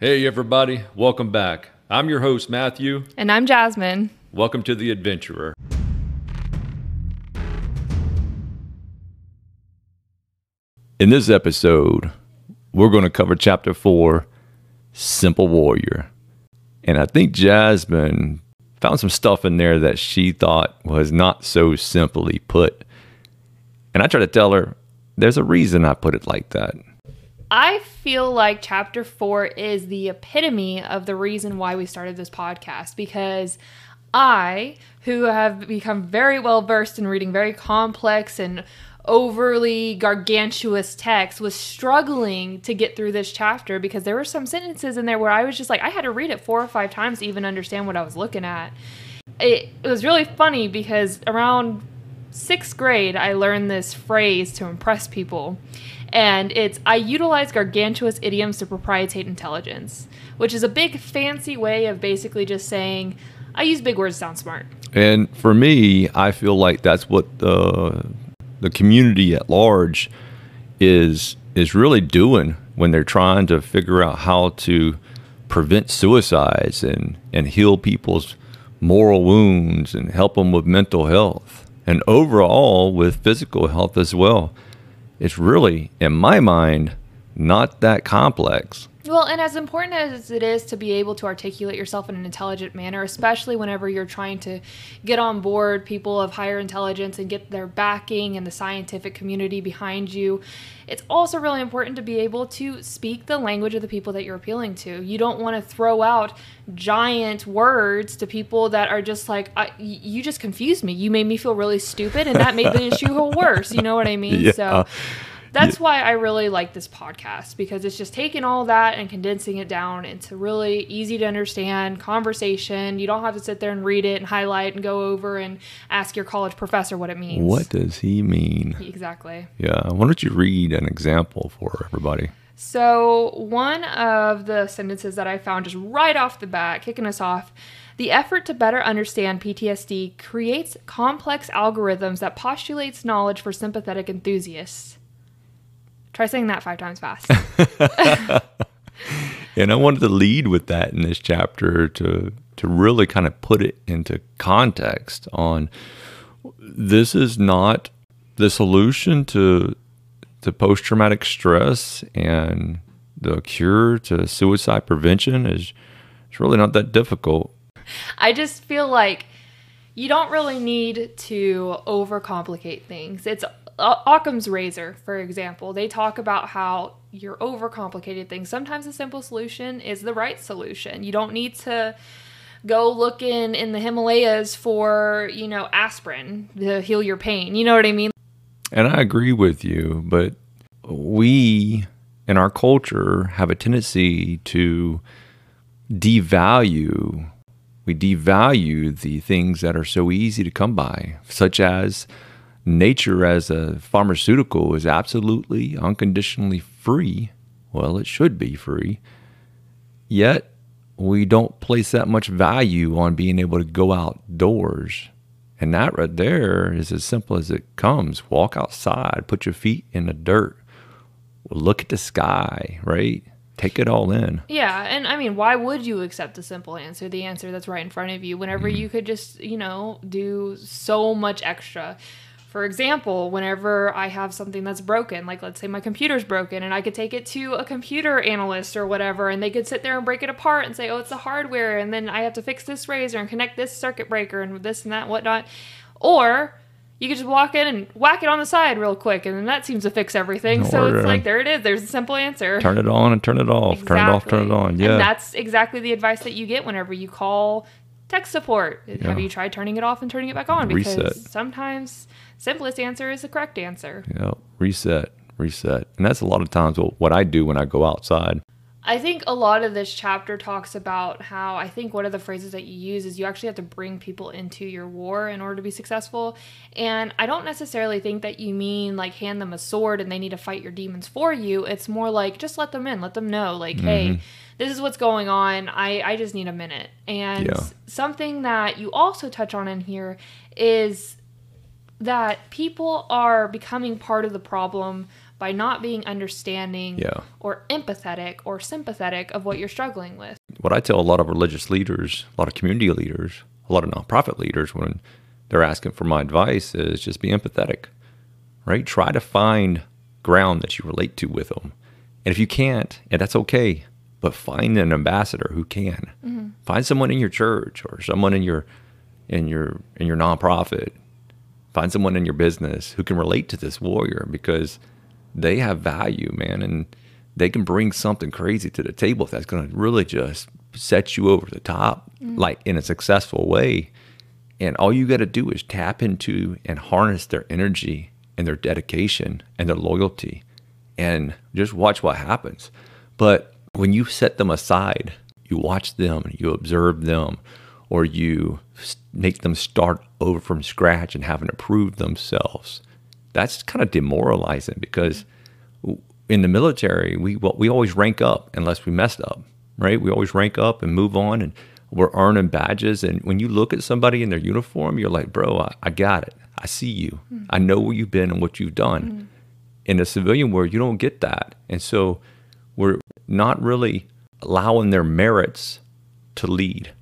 Hey, everybody, welcome back. I'm your host, Matthew. And I'm Jasmine. Welcome to The Adventurer. In this episode, we're going to cover chapter four Simple Warrior. And I think Jasmine found some stuff in there that she thought was not so simply put. And I tried to tell her there's a reason I put it like that. I feel like chapter four is the epitome of the reason why we started this podcast because I, who have become very well versed in reading very complex and overly gargantuous text, was struggling to get through this chapter because there were some sentences in there where I was just like, I had to read it four or five times to even understand what I was looking at. It, it was really funny because around sixth grade, I learned this phrase to impress people and it's I utilize gargantuous idioms to propitiate intelligence, which is a big fancy way of basically just saying I use big words to sound smart. And for me, I feel like that's what the the community at large is is really doing when they're trying to figure out how to prevent suicides and and heal people's moral wounds and help them with mental health and overall with physical health as well it's really, in my mind, not that complex. Well, and as important as it is to be able to articulate yourself in an intelligent manner, especially whenever you're trying to get on board people of higher intelligence and get their backing and the scientific community behind you, it's also really important to be able to speak the language of the people that you're appealing to. You don't want to throw out giant words to people that are just like, you just confused me. You made me feel really stupid, and that made the issue worse. You know what I mean? Yeah. So that's yeah. why I really like this podcast because it's just taking all that and condensing it down into really easy to understand conversation. You don't have to sit there and read it and highlight and go over and ask your college professor what it means. What does he mean? Exactly. Yeah. Why don't you read an example for everybody? So, one of the sentences that I found just right off the bat, kicking us off, the effort to better understand PTSD creates complex algorithms that postulates knowledge for sympathetic enthusiasts. Try saying that five times fast. and I wanted to lead with that in this chapter to to really kind of put it into context on this is not the solution to to post traumatic stress and the cure to suicide prevention is it's really not that difficult. I just feel like you don't really need to overcomplicate things. It's Occam's razor, for example, they talk about how you're overcomplicated things. Sometimes a simple solution is the right solution. You don't need to go looking in the Himalayas for, you know, aspirin to heal your pain. You know what I mean? And I agree with you, but we in our culture have a tendency to devalue we devalue the things that are so easy to come by, such as nature as a pharmaceutical is absolutely unconditionally free. Well, it should be free. Yet, we don't place that much value on being able to go outdoors. And that right there is as simple as it comes. Walk outside, put your feet in the dirt, look at the sky, right? Take it all in. Yeah. And I mean, why would you accept the simple answer, the answer that's right in front of you, whenever mm. you could just, you know, do so much extra? For example, whenever I have something that's broken, like let's say my computer's broken, and I could take it to a computer analyst or whatever, and they could sit there and break it apart and say, oh, it's the hardware, and then I have to fix this razor and connect this circuit breaker and this and that, whatnot. Or you could just walk in and whack it on the side real quick, and then that seems to fix everything. So it's like uh, there it is. There's a simple answer. Turn it on and turn it off. Exactly. Turn it off. Turn it on. Yeah. And that's exactly the advice that you get whenever you call tech support. Yeah. Have you tried turning it off and turning it back on? Because Reset. sometimes simplest answer is the correct answer. Yeah, reset, reset. And that's a lot of times what I do when I go outside. I think a lot of this chapter talks about how I think one of the phrases that you use is you actually have to bring people into your war in order to be successful. And I don't necessarily think that you mean like hand them a sword and they need to fight your demons for you. It's more like just let them in, let them know, like, mm-hmm. hey, this is what's going on. I, I just need a minute. And yeah. something that you also touch on in here is that people are becoming part of the problem by not being understanding Yeah. or empathetic or sympathetic of what you're struggling with. what I tell a lot of religious leaders, a lot of community leaders, a lot of nonprofit leaders when they're asking for my advice is just be empathetic, right? Try to find ground that you relate to with them. And if you can't, and that's okay, but find an ambassador who can. Mm-hmm. Find someone in your church or someone in your in your in your nonprofit. Find someone in your business who can relate to this warrior because they have value, man, and they can bring something crazy to the table that's going to really just set you over the top, mm. like in a successful way. And all you got to do is tap into and harness their energy and their dedication and their loyalty and just watch what happens. But when you set them aside, you watch them, you observe them, or you make them start over from scratch and having to prove themselves, that's kind of demoralizing because in the military, we well, we always rank up unless we messed up, right? We always rank up and move on, and we're earning badges. And when you look at somebody in their uniform, you're like, bro, I, I got it. I see you. Mm. I know where you've been and what you've done. Mm. In the civilian world, you don't get that, and so we're not really allowing their merits to lead.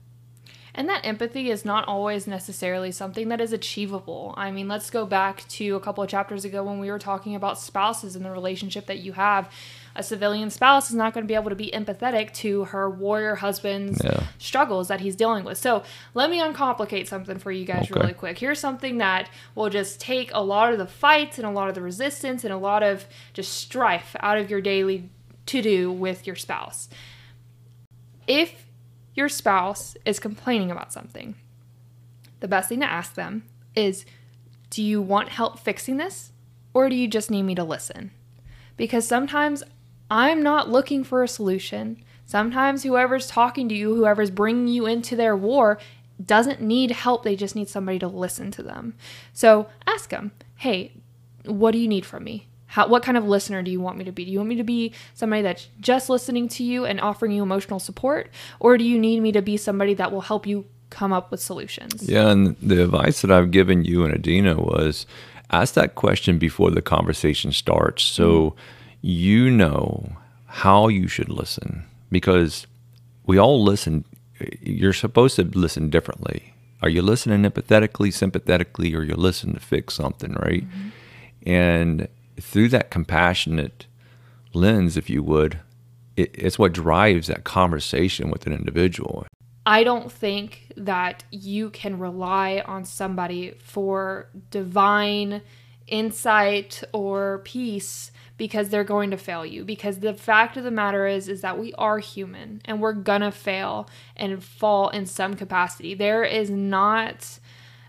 And that empathy is not always necessarily something that is achievable. I mean, let's go back to a couple of chapters ago when we were talking about spouses and the relationship that you have. A civilian spouse is not going to be able to be empathetic to her warrior husband's Yeah. struggles that he's dealing with. So, let me uncomplicate something for you guys Okay. really quick. Here's something that will just take a lot of the fights and a lot of the resistance and a lot of just strife out of your daily to do with your spouse. If your spouse is complaining about something, the best thing to ask them is Do you want help fixing this? Or do you just need me to listen? Because sometimes I'm not looking for a solution. Sometimes whoever's talking to you, whoever's bringing you into their war, doesn't need help. They just need somebody to listen to them. So ask them, Hey, what do you need from me? How, what kind of listener do you want me to be? Do you want me to be somebody that's just listening to you and offering you emotional support? Or do you need me to be somebody that will help you come up with solutions? Yeah, and the advice that I've given you and Adina was ask that question before the conversation starts so mm-hmm. you know how you should listen because we all listen you're supposed to listen differently. Are you listening empathetically, sympathetically, or you're listening to fix something, right? Mm-hmm. And through that compassionate lens, if you would, it, it's what drives that conversation with an individual. I don't think that you can rely on somebody for divine insight or peace because they're going to fail you because the fact of the matter is is that we are human and we're to fail and fall in some capacity. There is not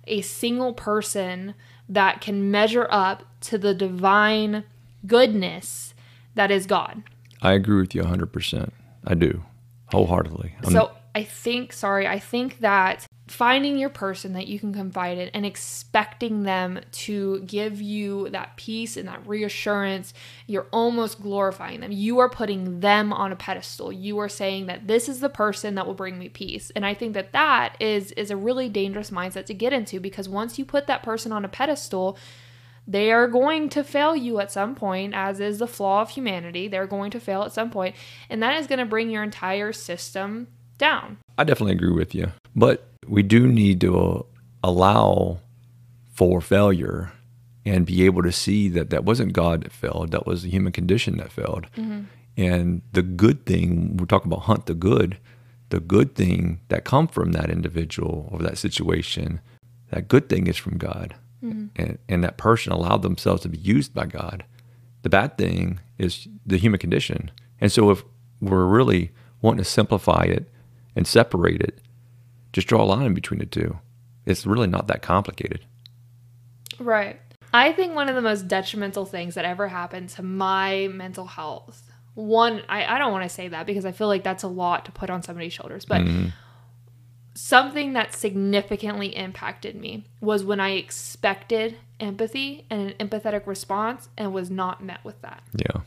a single person that can measure up to the divine goodness that is God. I agree with you 100%. I do, wholeheartedly. I'm- So I think, sorry, I think that finding your person that you can confide in and expecting them to give you that peace and that reassurance, you're almost glorifying them. You are putting them on a pedestal. You are saying that this is the person that will bring me peace. And I think that that is is a really dangerous mindset to get into because once you put that person on a pedestal, they are going to fail you at some point, as is the flaw of humanity. They're going to fail at some point, and that is going to bring your entire system down. I definitely agree with you. But we do need to uh, allow for failure and be able to see that that wasn't God that failed, that was the human condition that failed. And the good thing, we're talking about hunt the good, the good thing that come from that individual or that situation, that good thing is from God. And, and that person allowed themselves to be used by God. The bad thing is the human condition. And so if we're really wanting to simplify it and separate it, just draw a line between the two. It's really not that complicated. Right. I think one of the most detrimental things that ever happened to my mental health, one, I, I don't want to say that because I feel like that's a lot to put on somebody's shoulders, but mm-hmm. something that significantly impacted me was when I expected empathy and an empathetic response and was not met with that. Yeah.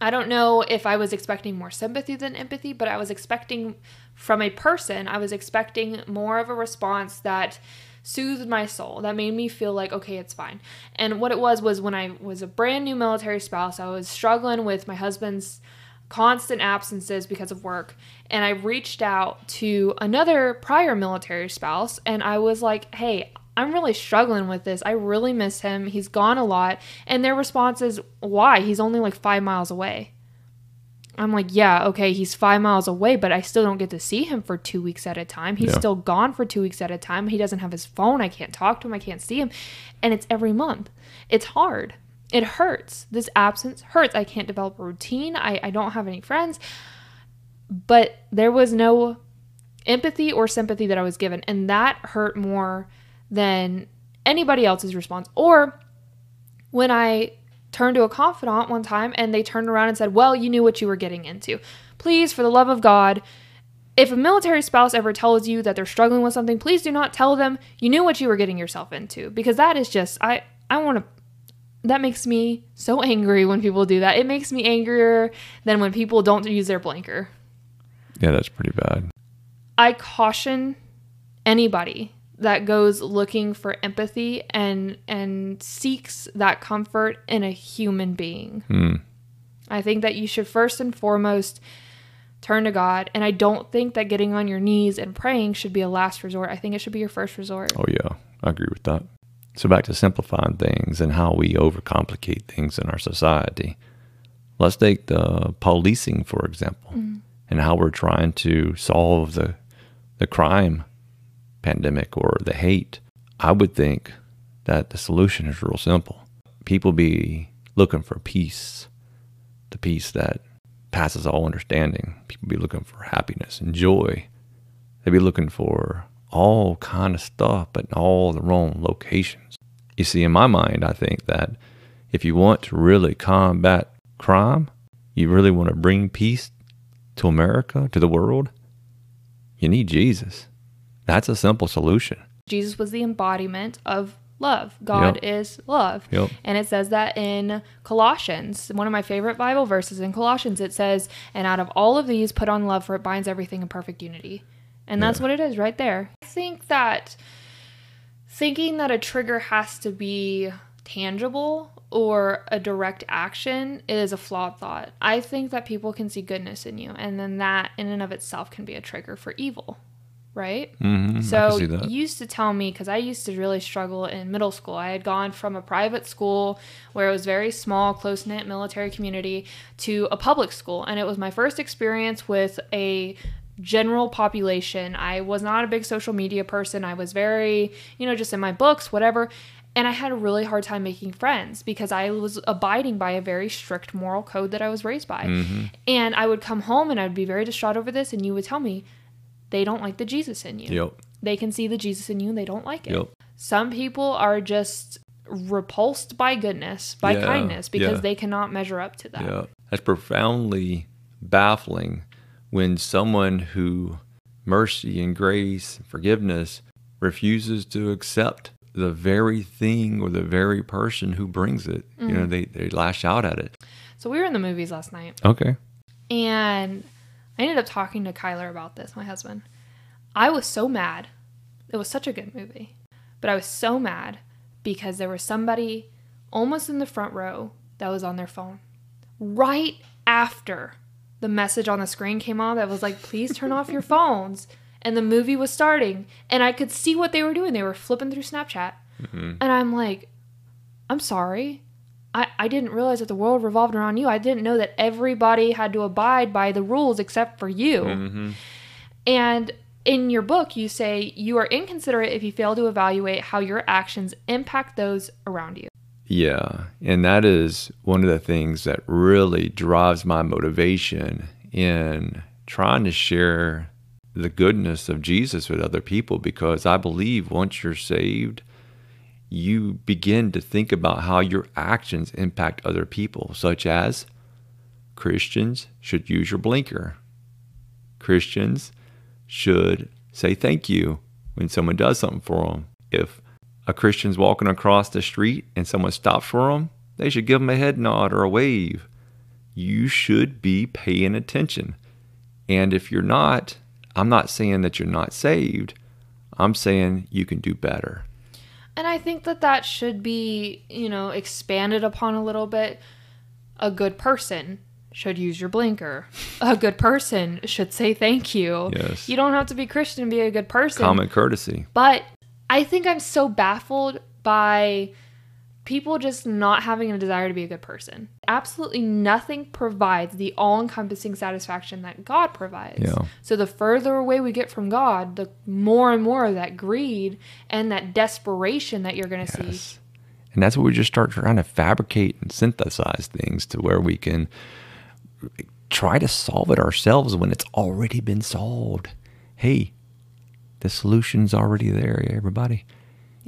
I don't know if I was expecting more sympathy than empathy, but I was expecting from a person, I was expecting more of a response that soothed my soul, that made me feel like, okay, it's fine. And what it was was when I was a brand new military spouse, I was struggling with my husband's constant absences because of work. And I reached out to another prior military spouse and I was like, hey, I'm really struggling with this. I really miss him. He's gone a lot. And their response is, why? He's only like five miles away. I'm like, yeah, okay, he's five miles away, but I still don't get to see him for two weeks at a time. He's Yeah. still gone for two weeks at a time. He doesn't have his phone. I can't talk to him. I can't see him. And it's every month. It's hard. It hurts. This absence hurts. I can't develop a routine. I, I don't have any friends. But there was no empathy or sympathy that I was given. And that hurt more than anybody else's response. Or when I turned to a confidant one time and they turned around and said, Well, you knew what you were getting into. Please, for the love of God, if a military spouse ever tells you that they're struggling with something, please do not tell them you knew what you were getting yourself into. Because that is just, I, I want to. That makes me so angry when people do that. It makes me angrier than when people don't use their blinker. Yeah, that's pretty bad. I caution anybody that goes looking for empathy and and seeks that comfort in a human being. Hmm. I think that you should first and foremost turn to God, and I don't think that getting on your knees and praying should be a last resort. I think it should be your first resort. Oh, yeah, I agree with that. So, back to simplifying things and how we overcomplicate things in our society. Let's take the policing, for example, and how we're trying to solve the, the crime pandemic or the hate. I would think that the solution is real simple. People be looking for peace, the peace that passes all understanding. People be looking for happiness and joy. They be looking for all kind of stuff, but in all the wrong locations. You see, in my mind, I think that if you want to really combat crime, you really want to bring peace to America, to the world, you need Jesus. That's a simple solution. Jesus was the embodiment of love. God Yep. is love. Yep. And it says that in Colossians, one of my favorite Bible verses in Colossians, it says, And out of all of these, put on love, for it binds everything in perfect unity. And that's Yeah. what it is right there. I think that thinking that a trigger has to be tangible or a direct action is a flawed thought. I think that people can see goodness in you, and then that in and of itself can be a trigger for evil, right? Mm-hmm. So I can see that. you used to tell me because I used to really struggle in middle school. I had gone from a private school where it was very small, close knit military community to a public school, and it was my first experience with a general population. I was not a big social media person. I was very, you know, just in my books, whatever. And I had a really hard time making friends because I was abiding by a very strict moral code that I was raised by. Mm-hmm. And I would come home and I would be very distraught over this, and you would tell me, they don't like the Jesus in you. Yep. They can see the Jesus in you and they don't like it. Yep. Some people are just repulsed by goodness, by Yeah, kindness, because yeah. they cannot measure up to that. Yeah. That's profoundly baffling when someone who mercy and grace and forgiveness refuses to accept the very thing or the very person who brings it. You know, mm. they, they lash out at it. So we were in the movies last night Okay. and I ended up talking to Kyler about this, my husband. I was so mad. It was such a good movie. But I was so mad because there was somebody almost in the front row that was on their phone. Right after the message on the screen came on that was like, please turn off your phones. And the movie was starting. And I could see what they were doing. They were flipping through Snapchat. Mm-hmm. And I'm like, I'm sorry. I, I didn't realize that the world revolved around you. I didn't know that everybody had to abide by the rules except for you. Mm-hmm. And in your book, you say you are inconsiderate if you fail to evaluate how your actions impact those around you. Yeah. And that is one of the things that really drives my motivation in trying to share the goodness of Jesus with other people because I believe once you're saved, you begin to think about how your actions impact other people, such as Christians should use your blinker. Christians should say thank you when someone does something for them. If a Christian's walking across the street and someone stops for them, they should give them a head nod or a wave. You should be paying attention. And if you're not, I'm not saying that you're not saved. I'm saying you can do better. And I think that that should be, you know, expanded upon a little bit. A good person should use your blinker. A good person should say thank you. Yes. You don't have to be Christian to be a good person. Common courtesy. But I think I'm so baffled by people just not having a desire to be a good person. Absolutely nothing provides the all encompassing satisfaction that God provides. Yeah. So the further away we get from God, the more and more of that greed and that desperation that you're going to see. Yes. And that's what we just start trying to fabricate and synthesize things to where we can try to solve it ourselves when it's already been solved. Hey, the solution's already there, everybody.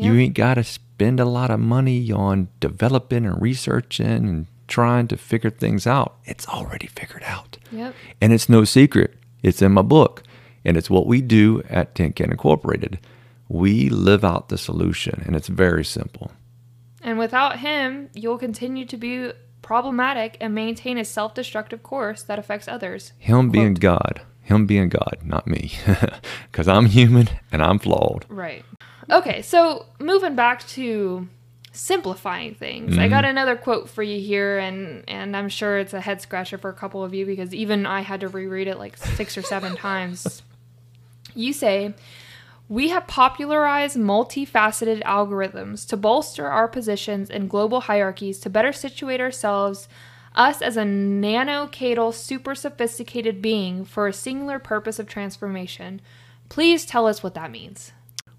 You ain't got to spend a lot of money on developing and researching and trying to figure things out. It's already figured out. Yep. And it's no secret. It's in my book. And it's what we do at Tin Can Incorporated. We live out the solution, and it's very simple. And without him, you'll continue to be problematic and maintain a self destructive course that affects others. Him being God, Him being God, not me. Because I'm human and I'm flawed. Right. Okay, so moving back to simplifying things. I got mm-hmm. another quote for you here and and I'm sure it's a head scratcher for a couple of you because even I had to reread it like 6 or 7 times. You say, "We have popularized multifaceted algorithms to bolster our positions in global hierarchies to better situate ourselves us as a nanocadal super sophisticated being for a singular purpose of transformation. Please tell us what that means."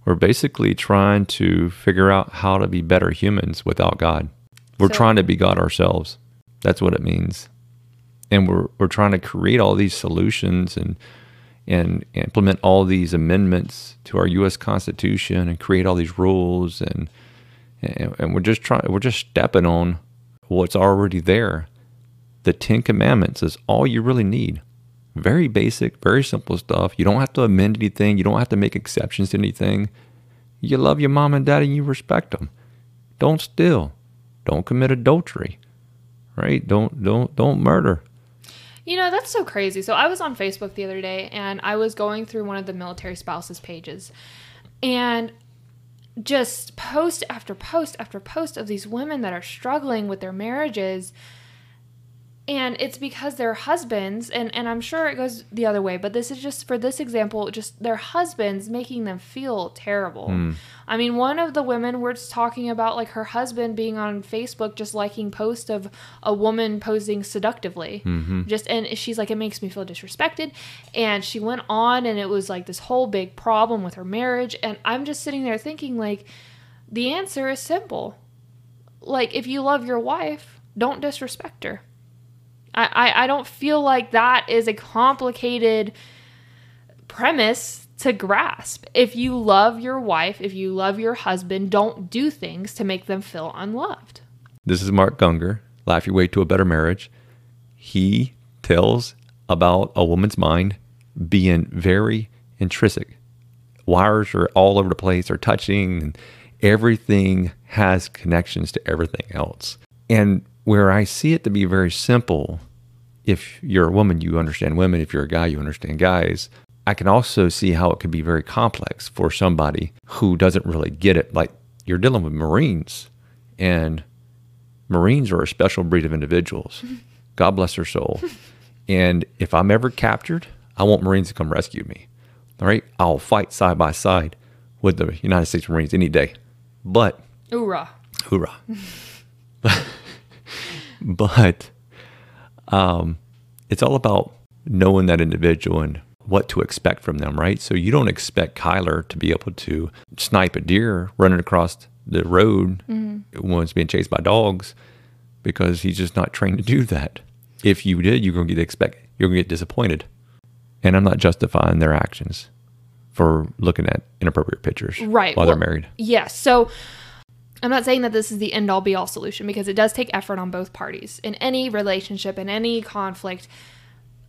We're basically trying to figure out how to be better humans without God. We're So- trying to be God ourselves. That's what it means. And we're, we're trying to create all these solutions and and implement all these amendments to our U.S. Constitution and create all these rules and and, and we're just trying we're just stepping on what's already there. The Ten Commandments is all you really need. Very basic, very simple stuff. You don't have to amend anything. You don't have to make exceptions to anything. You love your mom and dad and you respect them. Don't steal. Don't commit adultery. Right? Don't don't don't murder. You know, that's so crazy. So I was on Facebook the other day and I was going through one of the military spouses pages and just post after post after post of these women that are struggling with their marriages and it's because their husbands and and I'm sure it goes the other way but this is just for this example just their husbands making them feel terrible. Hmm. I mean one of the women was talking about like her husband being on Facebook just liking posts of a woman posing seductively. Mm-hmm. Just and she's like it makes me feel disrespected and she went on and it was like this whole big problem with her marriage and I'm just sitting there thinking like the answer is simple. Like if you love your wife, don't disrespect her. I, I, don't feel like that is a complicated premise to grasp. If you love your wife, if you love your husband, don't do things to make them feel unloved. This is Mark Gungor, Laugh Your Way to a Better Marriage. He tells about a woman's mind being very intrinsic. Wires are all over the place, they're touching, and everything has connections to everything else. And where I see it to be very simple, if you're a woman, you understand women. If you're a guy, you understand guys. I can also see how it could be very complex for somebody who doesn't really get it. Like you're dealing with Marines, and Marines are a special breed of individuals. God bless their soul. And if I'm ever captured, I want Marines to come rescue me. All right. I'll fight side by side with the United States Marines any day. But, Hoorah. hoorah. but um, it's all about knowing that individual and what to expect from them, right? So you don't expect Kyler to be able to snipe a deer running across the road when it's being chased by dogs because he's just not trained to do that. If you did, you're going to get expect you're going to get disappointed. And I'm not justifying their actions for looking at inappropriate pictures Right. while well, they're married. Yes. So I'm not saying that this is the end all be all solution because it does take effort on both parties. In any relationship, in any conflict,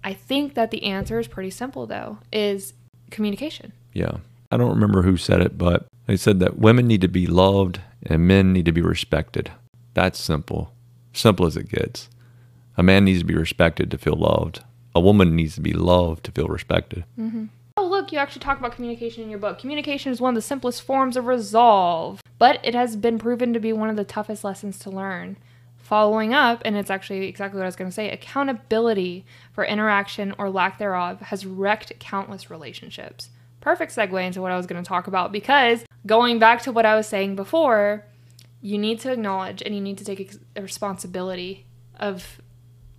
I think that the answer is pretty simple though, is communication. Yeah. I don't remember who said it, but they said that women need to be loved and men need to be respected. That's simple. Simple as it gets. A man needs to be respected to feel loved. A woman needs to be loved to feel respected. Oh, book, you actually talk about communication in your book. Communication is one of the simplest forms of resolve, but it has been proven to be one of the toughest lessons to learn. Following up, and it's actually exactly what I was going to say accountability for interaction or lack thereof has wrecked countless relationships. Perfect segue into what I was going to talk about because going back to what I was saying before, you need to acknowledge and you need to take responsibility of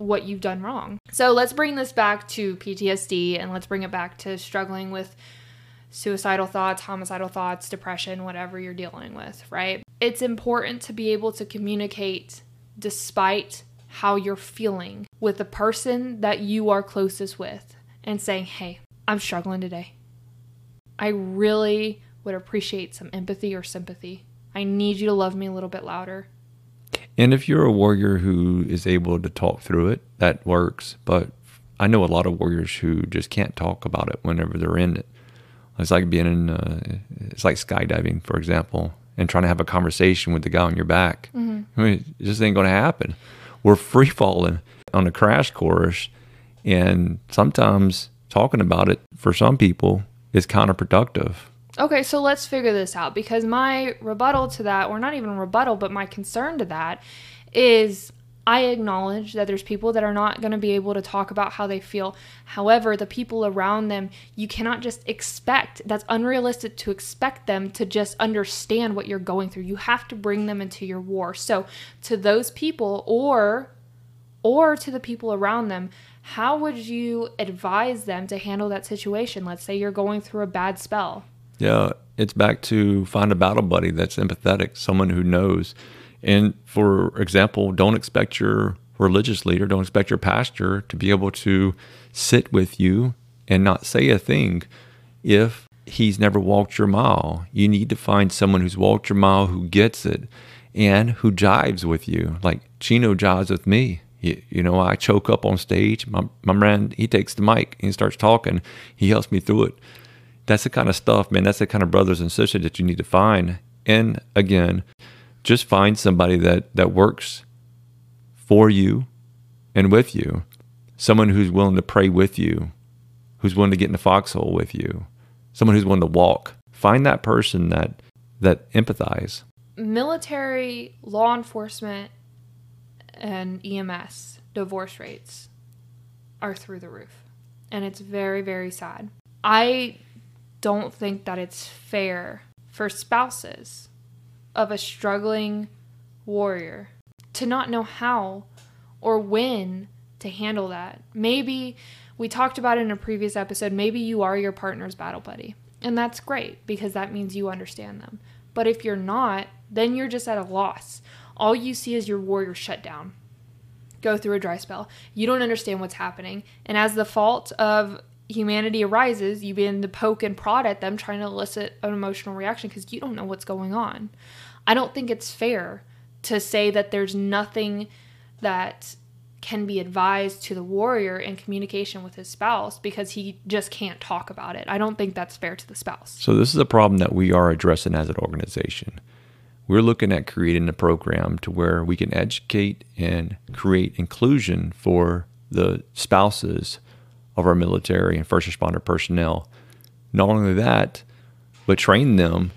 what you've done wrong. So let's bring this back to PTSD and let's bring it back to struggling with suicidal thoughts, homicidal thoughts, depression, whatever you're dealing with, right? It's important to be able to communicate despite how you're feeling with the person that you are closest with and saying, hey, I'm struggling today. I really would appreciate some empathy or sympathy. I need you to love me a little bit louder. And if you're a warrior who is able to talk through it, that works. But I know a lot of warriors who just can't talk about it whenever they're in it. It's like being in, uh, it's like skydiving, for example, and trying to have a conversation with the guy on your back. Mm-hmm. I mean, it just ain't going to happen. We're free falling on a crash course. And sometimes talking about it for some people is counterproductive. Okay, so let's figure this out because my rebuttal to that, or not even rebuttal, but my concern to that is I acknowledge that there's people that are not going to be able to talk about how they feel. However, the people around them, you cannot just expect, that's unrealistic to expect them to just understand what you're going through. You have to bring them into your war. So, to those people or or to the people around them, how would you advise them to handle that situation? Let's say you're going through a bad spell yeah, it's back to find a battle buddy that's empathetic, someone who knows. And for example, don't expect your religious leader, don't expect your pastor to be able to sit with you and not say a thing if he's never walked your mile. You need to find someone who's walked your mile, who gets it, and who jives with you. Like Chino jives with me. You, you know, I choke up on stage. My, my man, he takes the mic and starts talking. He helps me through it that's the kind of stuff, man. That's the kind of brothers and sisters that you need to find. And again, just find somebody that that works for you and with you. Someone who's willing to pray with you, who's willing to get in the foxhole with you, someone who's willing to walk. Find that person that that empathize. Military, law enforcement, and EMS divorce rates are through the roof. And it's very, very sad. I don't think that it's fair for spouses of a struggling warrior to not know how or when to handle that. Maybe we talked about it in a previous episode, maybe you are your partner's battle buddy. And that's great because that means you understand them. But if you're not, then you're just at a loss. All you see is your warrior shut down, go through a dry spell. You don't understand what's happening. And as the fault of humanity arises, you begin to poke and prod at them, trying to elicit an emotional reaction because you don't know what's going on. I don't think it's fair to say that there's nothing that can be advised to the warrior in communication with his spouse because he just can't talk about it. I don't think that's fair to the spouse. So, this is a problem that we are addressing as an organization. We're looking at creating a program to where we can educate and create inclusion for the spouses of our military and first responder personnel. Not only that, but train them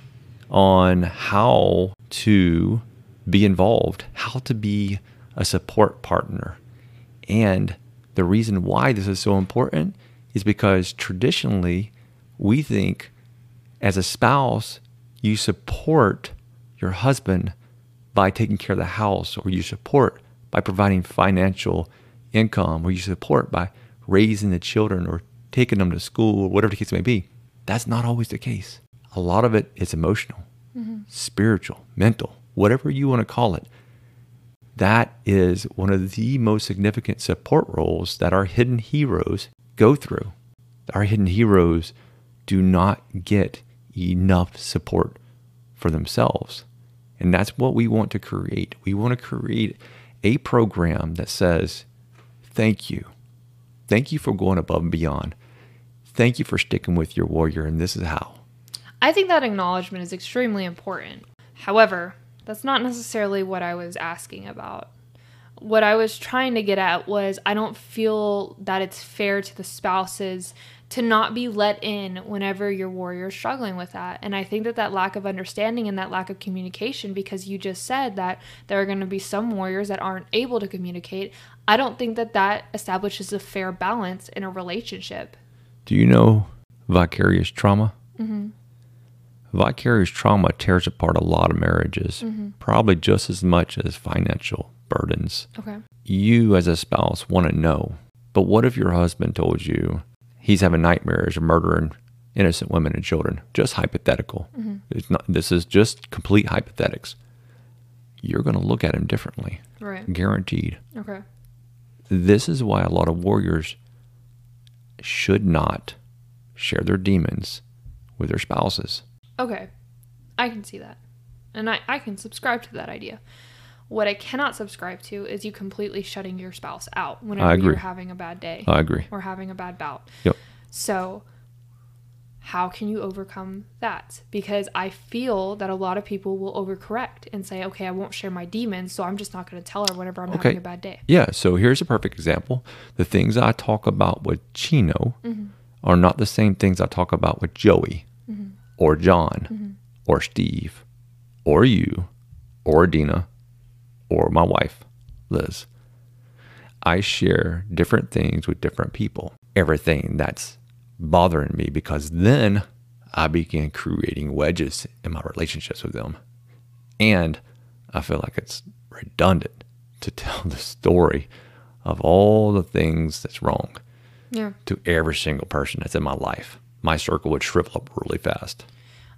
on how to be involved, how to be a support partner. And the reason why this is so important is because traditionally we think as a spouse, you support your husband by taking care of the house, or you support by providing financial income, or you support by raising the children or taking them to school or whatever the case may be. That's not always the case. A lot of it is emotional, mm-hmm. spiritual, mental, whatever you want to call it. That is one of the most significant support roles that our hidden heroes go through. Our hidden heroes do not get enough support for themselves. And that's what we want to create. We want to create a program that says, Thank you. Thank you for going above and beyond. Thank you for sticking with your warrior, and this is how. I think that acknowledgement is extremely important. However, that's not necessarily what I was asking about. What I was trying to get at was I don't feel that it's fair to the spouses to not be let in whenever your warrior is struggling with that. And I think that that lack of understanding and that lack of communication, because you just said that there are going to be some warriors that aren't able to communicate, I don't think that that establishes a fair balance in a relationship. Do you know vicarious trauma? Mm-hmm. Vicarious trauma tears apart a lot of marriages, mm-hmm. probably just as much as financial burdens. Okay. You, as a spouse, want to know. But what if your husband told you he's having nightmares of murdering innocent women and children? Just hypothetical. Mm-hmm. It's not. This is just complete hypothetics. You're going to look at him differently. Right. Guaranteed. Okay. This is why a lot of warriors should not share their demons with their spouses. Okay. I can see that. And I, I can subscribe to that idea. What I cannot subscribe to is you completely shutting your spouse out whenever you're having a bad day. I agree. Or having a bad bout. Yep. So how can you overcome that? Because I feel that a lot of people will overcorrect and say, okay, I won't share my demons, so I'm just not going to tell her whenever I'm okay. having a bad day. Yeah. So here's a perfect example. The things I talk about with Chino mm-hmm. are not the same things I talk about with Joey mm-hmm. or John mm-hmm. or Steve or you or Dina or my wife, Liz. I share different things with different people. Everything that's bothering me because then I began creating wedges in my relationships with them. And I feel like it's redundant to tell the story of all the things that's wrong yeah. to every single person that's in my life. My circle would shrivel up really fast.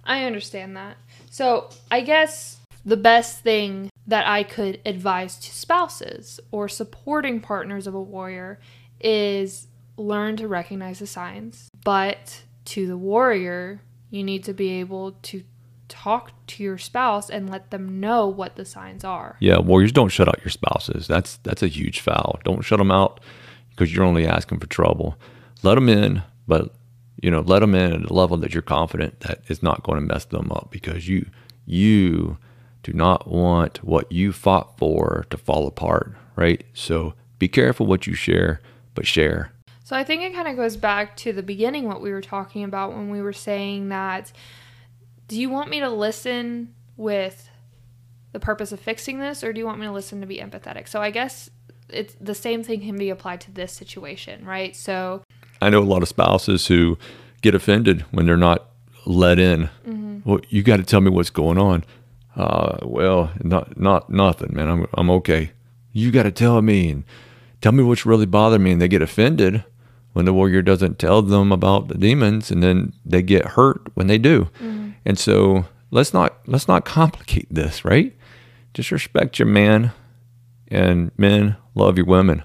I understand that. So I guess the best thing that I could advise to spouses or supporting partners of a warrior is learn to recognize the signs. But to the warrior, you need to be able to talk to your spouse and let them know what the signs are. Yeah, warriors don't shut out your spouses. That's that's a huge foul. Don't shut them out because you're only asking for trouble. Let them in, but you know, let them in at a level that you're confident that it's not going to mess them up because you you do not want what you fought for to fall apart, right? So be careful what you share, but share. So I think it kind of goes back to the beginning what we were talking about when we were saying that do you want me to listen with the purpose of fixing this or do you want me to listen to be empathetic? So I guess it's the same thing can be applied to this situation, right? So I know a lot of spouses who get offended when they're not let in. Mm-hmm. Well, you got to tell me what's going on. Uh, well, not not nothing, man. I'm I'm okay. You got to tell me and tell me what's really bothering me, and they get offended when the warrior doesn't tell them about the demons and then they get hurt when they do. Mm-hmm. And so let's not let's not complicate this, right? Just respect your man and men love your women.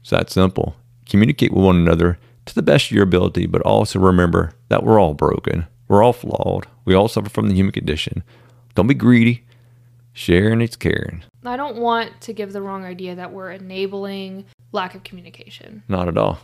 It's that simple. Communicate with one another to the best of your ability, but also remember that we're all broken. We're all flawed. We all suffer from the human condition. Don't be greedy. Sharing is caring. I don't want to give the wrong idea that we're enabling lack of communication. Not at all.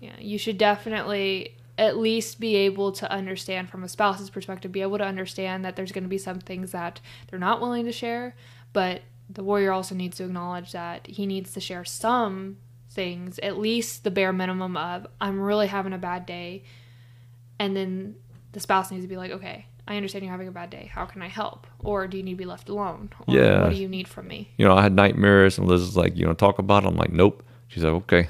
Yeah, you should definitely at least be able to understand from a spouse's perspective, be able to understand that there's going to be some things that they're not willing to share, but the warrior also needs to acknowledge that he needs to share some things, at least the bare minimum of, I'm really having a bad day. And then the spouse needs to be like, okay, I understand you're having a bad day. How can I help? Or do you need to be left alone? Or yeah. What do you need from me? You know, I had nightmares, and Liz was like, you know, talk about it. I'm like, nope. She's like, okay,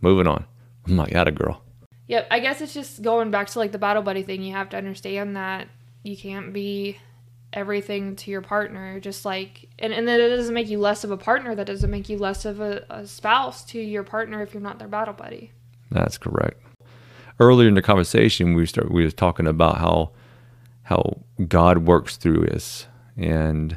moving on. I'm like, a girl. Yep. I guess it's just going back to like the battle buddy thing. You have to understand that you can't be everything to your partner. Just like, and, and that it doesn't make you less of a partner. That doesn't make you less of a, a spouse to your partner if you're not their battle buddy. That's correct. Earlier in the conversation, we start we were talking about how how God works through us, and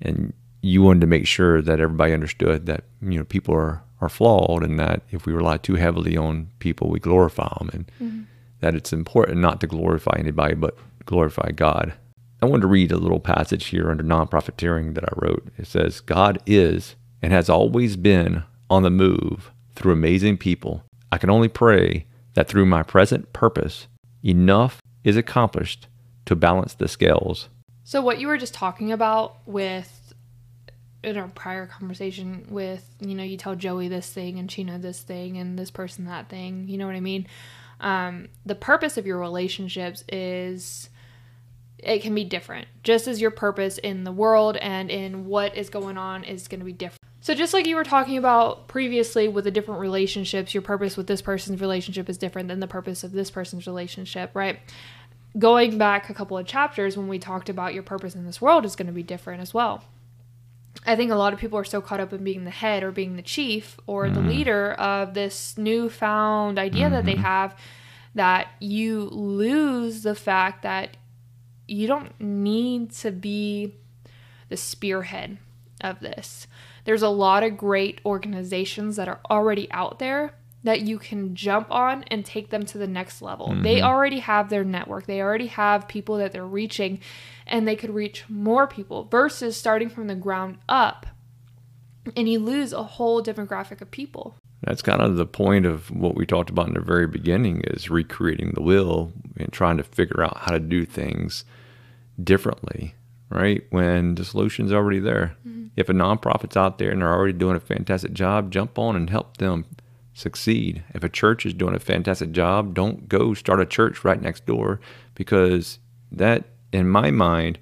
and you wanted to make sure that everybody understood that you know people are are flawed and that if we rely too heavily on people, we glorify them and mm-hmm. that it's important not to glorify anybody but glorify God. I wanted to read a little passage here under non-profiteering that I wrote. It says, God is and has always been on the move through amazing people. I can only pray that through my present purpose, enough is accomplished to balance the scales. So, what you were just talking about with in our prior conversation with, you know, you tell Joey this thing and Chino this thing and this person that thing, you know what I mean? um, the purpose of your relationships is it can be different just as your purpose in the world and in what is going on is going to be different so just like you were talking about previously with the different relationships your purpose with this person's relationship is different than the purpose of this person's relationship right going back a couple of chapters when we talked about your purpose in this world is going to be different as well. I think a lot of people are so caught up in being the head or being the chief or the mm-hmm. leader of this newfound idea that they mm-hmm. have that you lose the fact that you don't need to be the spearhead of this. There's a lot of great organizations that are already out there that you can jump on and take them to the next level. They mm-hmm. already have their network, they already have people that they're reaching, and they could reach more people versus starting from the ground up. And you lose a whole demographic of people. That's kind of the point of what we talked about in the very beginning is recreating the wheel and trying to figure out how to do things differently, right? When the solution's already there. Mm-hmm. If a nonprofit's out there and they're already doing a fantastic job, jump on and help them succeed. If a church is doing a fantastic job, don't go start a church right next door because that in my mind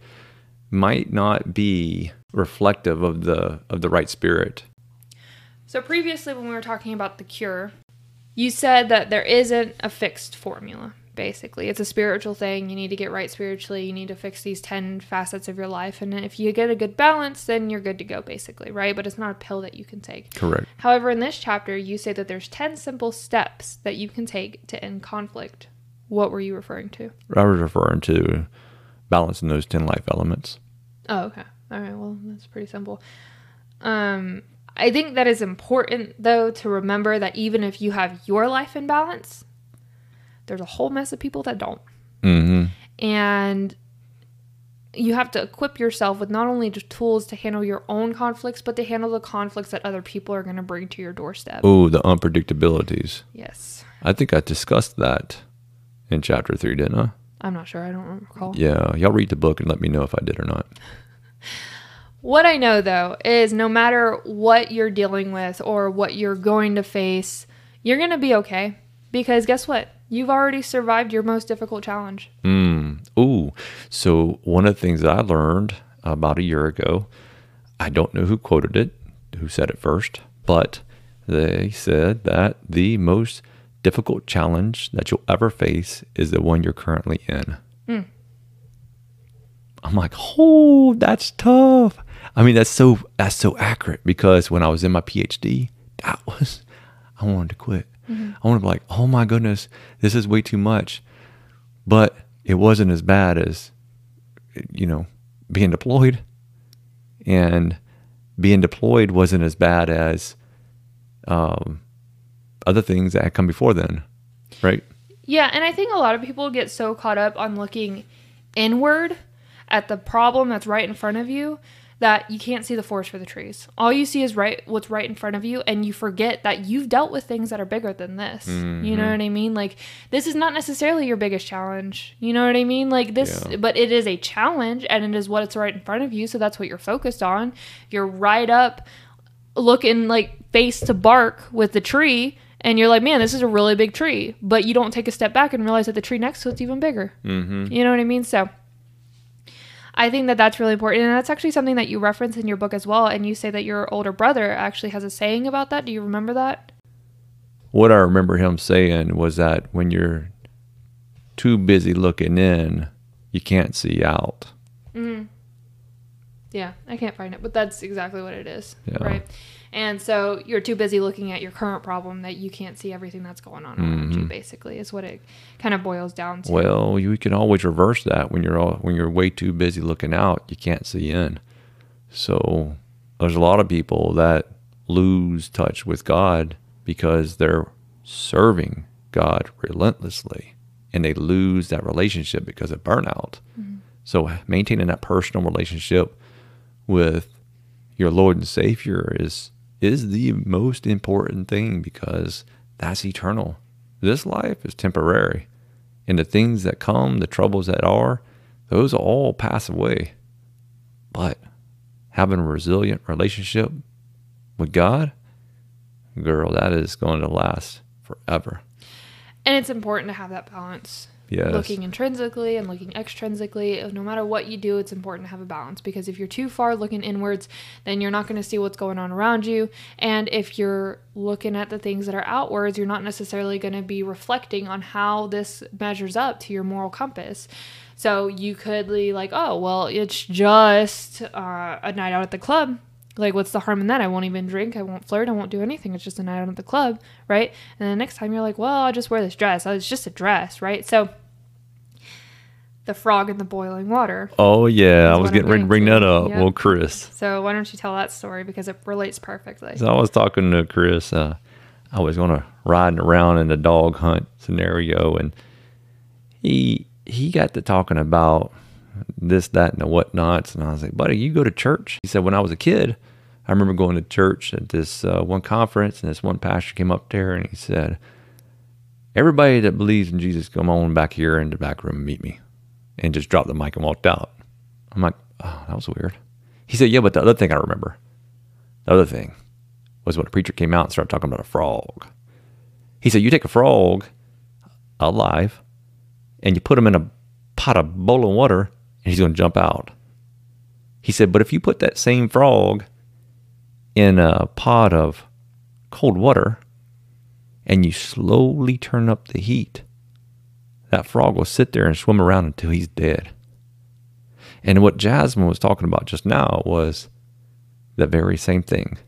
might not be reflective of the of the right spirit. So previously when we were talking about the cure, you said that there isn't a fixed formula. Basically, it's a spiritual thing. You need to get right spiritually. You need to fix these 10 facets of your life. And if you get a good balance, then you're good to go, basically, right? But it's not a pill that you can take. Correct. However, in this chapter, you say that there's 10 simple steps that you can take to end conflict. What were you referring to? I was referring to balancing those 10 life elements. Oh, okay. All right. Well, that's pretty simple. Um, I think that is important, though, to remember that even if you have your life in balance, there's a whole mess of people that don't. Mm-hmm. And you have to equip yourself with not only just tools to handle your own conflicts, but to handle the conflicts that other people are going to bring to your doorstep. Oh, the unpredictabilities. Yes. I think I discussed that in chapter three, didn't I? I'm not sure. I don't recall. Yeah. Y'all read the book and let me know if I did or not. What I know though is no matter what you're dealing with or what you're going to face, you're going to be okay. Because guess what? You've already survived your most difficult challenge. Mm. Ooh. So one of the things that I learned about a year ago, I don't know who quoted it, who said it first, but they said that the most difficult challenge that you'll ever face is the one you're currently in. Hmm. I'm like, oh, that's tough. I mean, that's so that's so accurate because when I was in my PhD, that was I wanted to quit. Mm-hmm. I want to be like, oh my goodness, this is way too much. But it wasn't as bad as you know, being deployed. And being deployed wasn't as bad as um, other things that had come before then. Right? Yeah, and I think a lot of people get so caught up on looking inward at the problem that's right in front of you that you can't see the forest for the trees. All you see is right what's right in front of you and you forget that you've dealt with things that are bigger than this. You know what I mean? Like this is not necessarily your biggest challenge. You know what I mean? Like this Yeah. but it is a challenge and it is what's right in front of you, so that's what you're focused on. You're right up looking like face to bark with the tree and you're like, man, this is a really big tree. But you don't take a step back and realize that the tree next to it's even bigger. Mm-hmm. You know what I mean? So I think that that's really important. And that's actually something that you reference in your book as well. And you say that your older brother actually has a saying about that. Do you remember that? What I remember him saying was that when you're too busy looking in, you can't see out. Mm. Yeah, I can't find it, but that's exactly what it is. Yeah. Right. And so you're too busy looking at your current problem that you can't see everything that's going on around you, mm-hmm. basically, is what it kind of boils down to. Well, you can always reverse that when you're all, when you're way too busy looking out, you can't see in. So there's a lot of people that lose touch with God because they're serving God relentlessly and they lose that relationship because of burnout. Mm-hmm. So maintaining that personal relationship with your Lord and Savior is is the most important thing because that's eternal. This life is temporary. And the things that come, the troubles that are, those all pass away. But having a resilient relationship with God, girl, that is going to last forever. And it's important to have that balance. Yes. Looking intrinsically and looking extrinsically. No matter what you do, it's important to have a balance because if you're too far looking inwards, then you're not going to see what's going on around you. And if you're looking at the things that are outwards, you're not necessarily going to be reflecting on how this measures up to your moral compass. So you could be like, oh, well, it's just uh, a night out at the club. Like, what's the harm in that? I won't even drink. I won't flirt. I won't do anything. It's just a night out at the club, right? And the next time you're like, well, I'll just wear this dress. Oh, it's just a dress, right? So the frog in the boiling water. Oh yeah, I was getting ready to bring that up. Yep. Well, Chris, So why don't you tell that story because it relates perfectly. so I was talking to Chris. Uh, I was going to riding around in the dog hunt scenario, and he he got to talking about this, that, and the whatnots. And I was like, buddy, you go to church? He said, when I was a kid, I remember going to church at this uh, one conference, and this one pastor came up there and he said, everybody that believes in Jesus, come on back here in the back room and meet me. And just dropped the mic and walked out. I'm like, oh, that was weird. He said, yeah, but the other thing I remember, the other thing was when a preacher came out and started talking about a frog. He said, you take a frog alive and you put him in a pot of boiling water and he's going to jump out. He said, but if you put that same frog in a pot of cold water and you slowly turn up the heat, that frog will sit there and swim around until he's dead. And what Jasmine was talking about just now was the very same thing.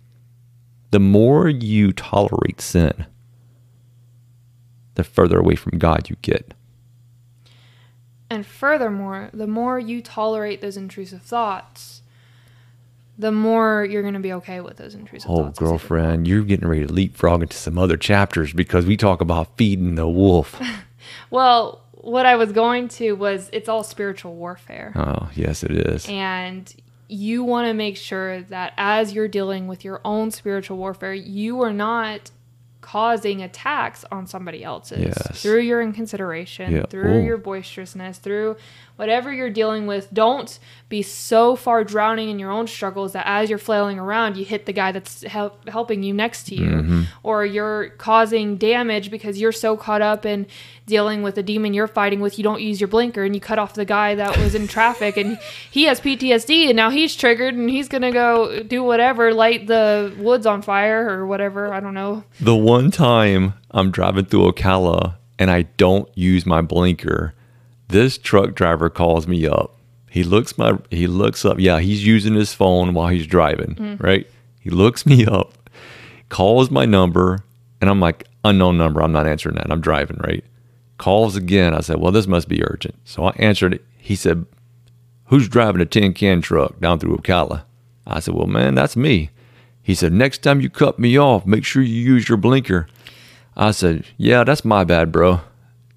The more you tolerate sin, the further away from God you get. And furthermore, the more you tolerate those intrusive thoughts, the more you're going to be okay with those intrusive Oh, thoughts. they girlfriend, you're getting ready to leapfrog into some other chapters because we talk about feeding the wolf. Well, what I was going to was it's all spiritual warfare. oh, yes, it is. And you want to make sure that as you're dealing with your own spiritual warfare, you are not causing attacks on somebody else's Yes. through your inconsideration, Yeah. through Ooh. your boisterousness, through whatever you're dealing with. Don't be so far drowning in your own struggles that as you're flailing around, you hit the guy that's help, helping you next to you, Mm-hmm. or you're causing damage because you're so caught up in dealing with the demon you're fighting with. You don't use your blinker and you cut off the guy that was in traffic and he has PTSD and now he's triggered and he's gonna go do whatever, light the woods on fire or whatever. I don't know. The one time I'm driving through Ocala and I don't use my blinker, this truck driver calls me up. He looks my he looks up. Yeah, he's using his phone while he's driving, mm-hmm. right? He looks me up, calls my number, and I'm like, unknown number. I'm not answering that. I'm driving, right? Calls again. I said, well, this must be urgent. So I answered it. He said, who's driving a tin can truck down through Ocala? I said, well, man, that's me. He said, next time you cut me off, make sure you use your blinker. I said, yeah, that's my bad, bro.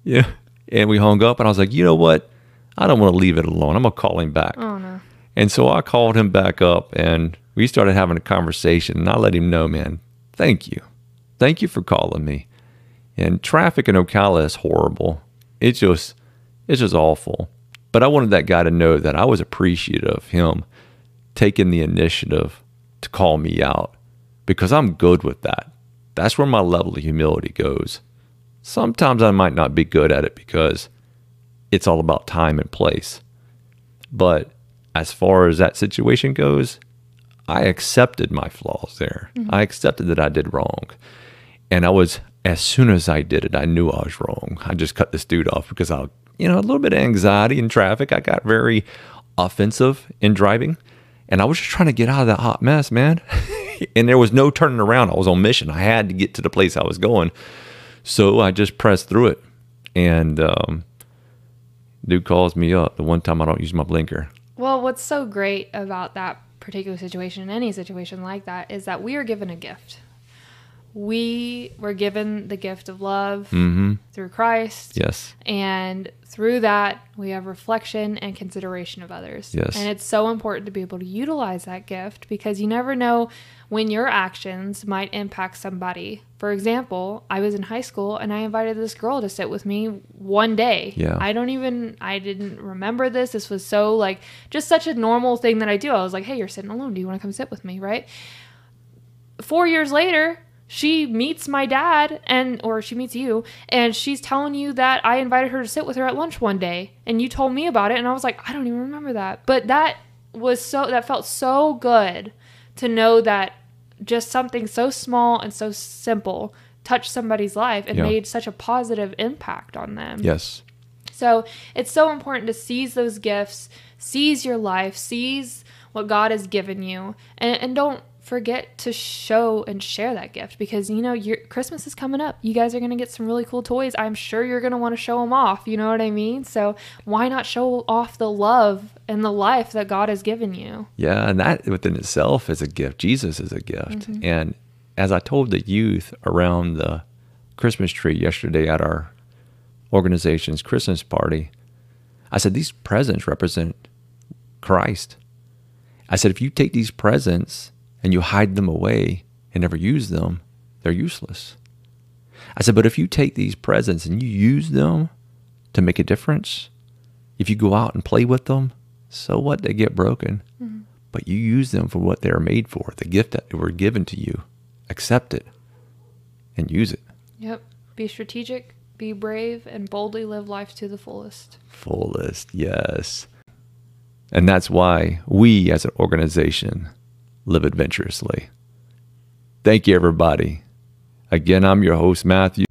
Yeah. And we hung up, and I was like, you know what? I don't want to leave it alone. I'm going to call him back. Oh no. And so I called him back up and we started having a conversation. And I let him know, man, thank you. Thank you for calling me. And traffic in Ocala is horrible. It's just, it's just awful. But I wanted that guy to know that I was appreciative of him taking the initiative to call me out because I'm good with that. That's where my level of humility goes. Sometimes I might not be good at it because it's all about time and place. But as far as that situation goes, I accepted my flaws there. Mm-hmm. I accepted that I did wrong. And I was, as soon as I did it, I knew I was wrong. I just cut this dude off because I, you know, a little bit of anxiety in traffic. I got very offensive in driving. And I was just trying to get out of that hot mess, man. and there was no turning around. I was on mission. I had to get to the place I was going. So I just pressed through it. And um, dude calls me up the one time I don't use my blinker. Well, what's so great about that particular situation, in any situation like that, is that we are given a gift. We were given the gift of love Mm-hmm. through Christ. Yes. And through that, we have reflection and consideration of others. Yes. And it's so important to be able to utilize that gift because you never know when your actions might impact somebody. For example, I was in high school and I invited this girl to sit with me one day. Yeah. I don't even, I didn't remember this. This was so like just such a normal thing that I do. I was like, hey, you're sitting alone. Do you want to come sit with me? Right. Four years later, she meets my dad and or she meets you and she's telling you that I invited her to sit with her at lunch one day and you told me about it and I was like I don't even remember that but that was so that felt so good to know that just something so small and so simple touched somebody's life and Yeah. made such a positive impact on them. Yes. So it's so important to seize those gifts, seize your life, seize what God has given you, and, and don't forget to show and share that gift because you know your Christmas is coming up. You guys are gonna get some really cool toys. I'm sure you're gonna want to show them off. You know what I mean? So why not show off the love and the life that God has given you? Yeah, and that within itself is a gift. Jesus is a gift. Mm-hmm. And as I told the youth around the Christmas tree yesterday at our organization's Christmas party, I said, these presents represent Christ. I said, if you take these presents and you hide them away and never use them, they're useless. I said, but if you take these presents and you use them to make a difference, if you go out and play with them, so what? They get broken. Mm-hmm. But you use them for what they are made for, the gift that were given to you. Accept it and use it Yep. Be strategic, be brave, and boldly live life to the fullest. fullest. Yes. And that's why we as an organization live adventurously. Thank you, everybody. Again, I'm your host, Matthew.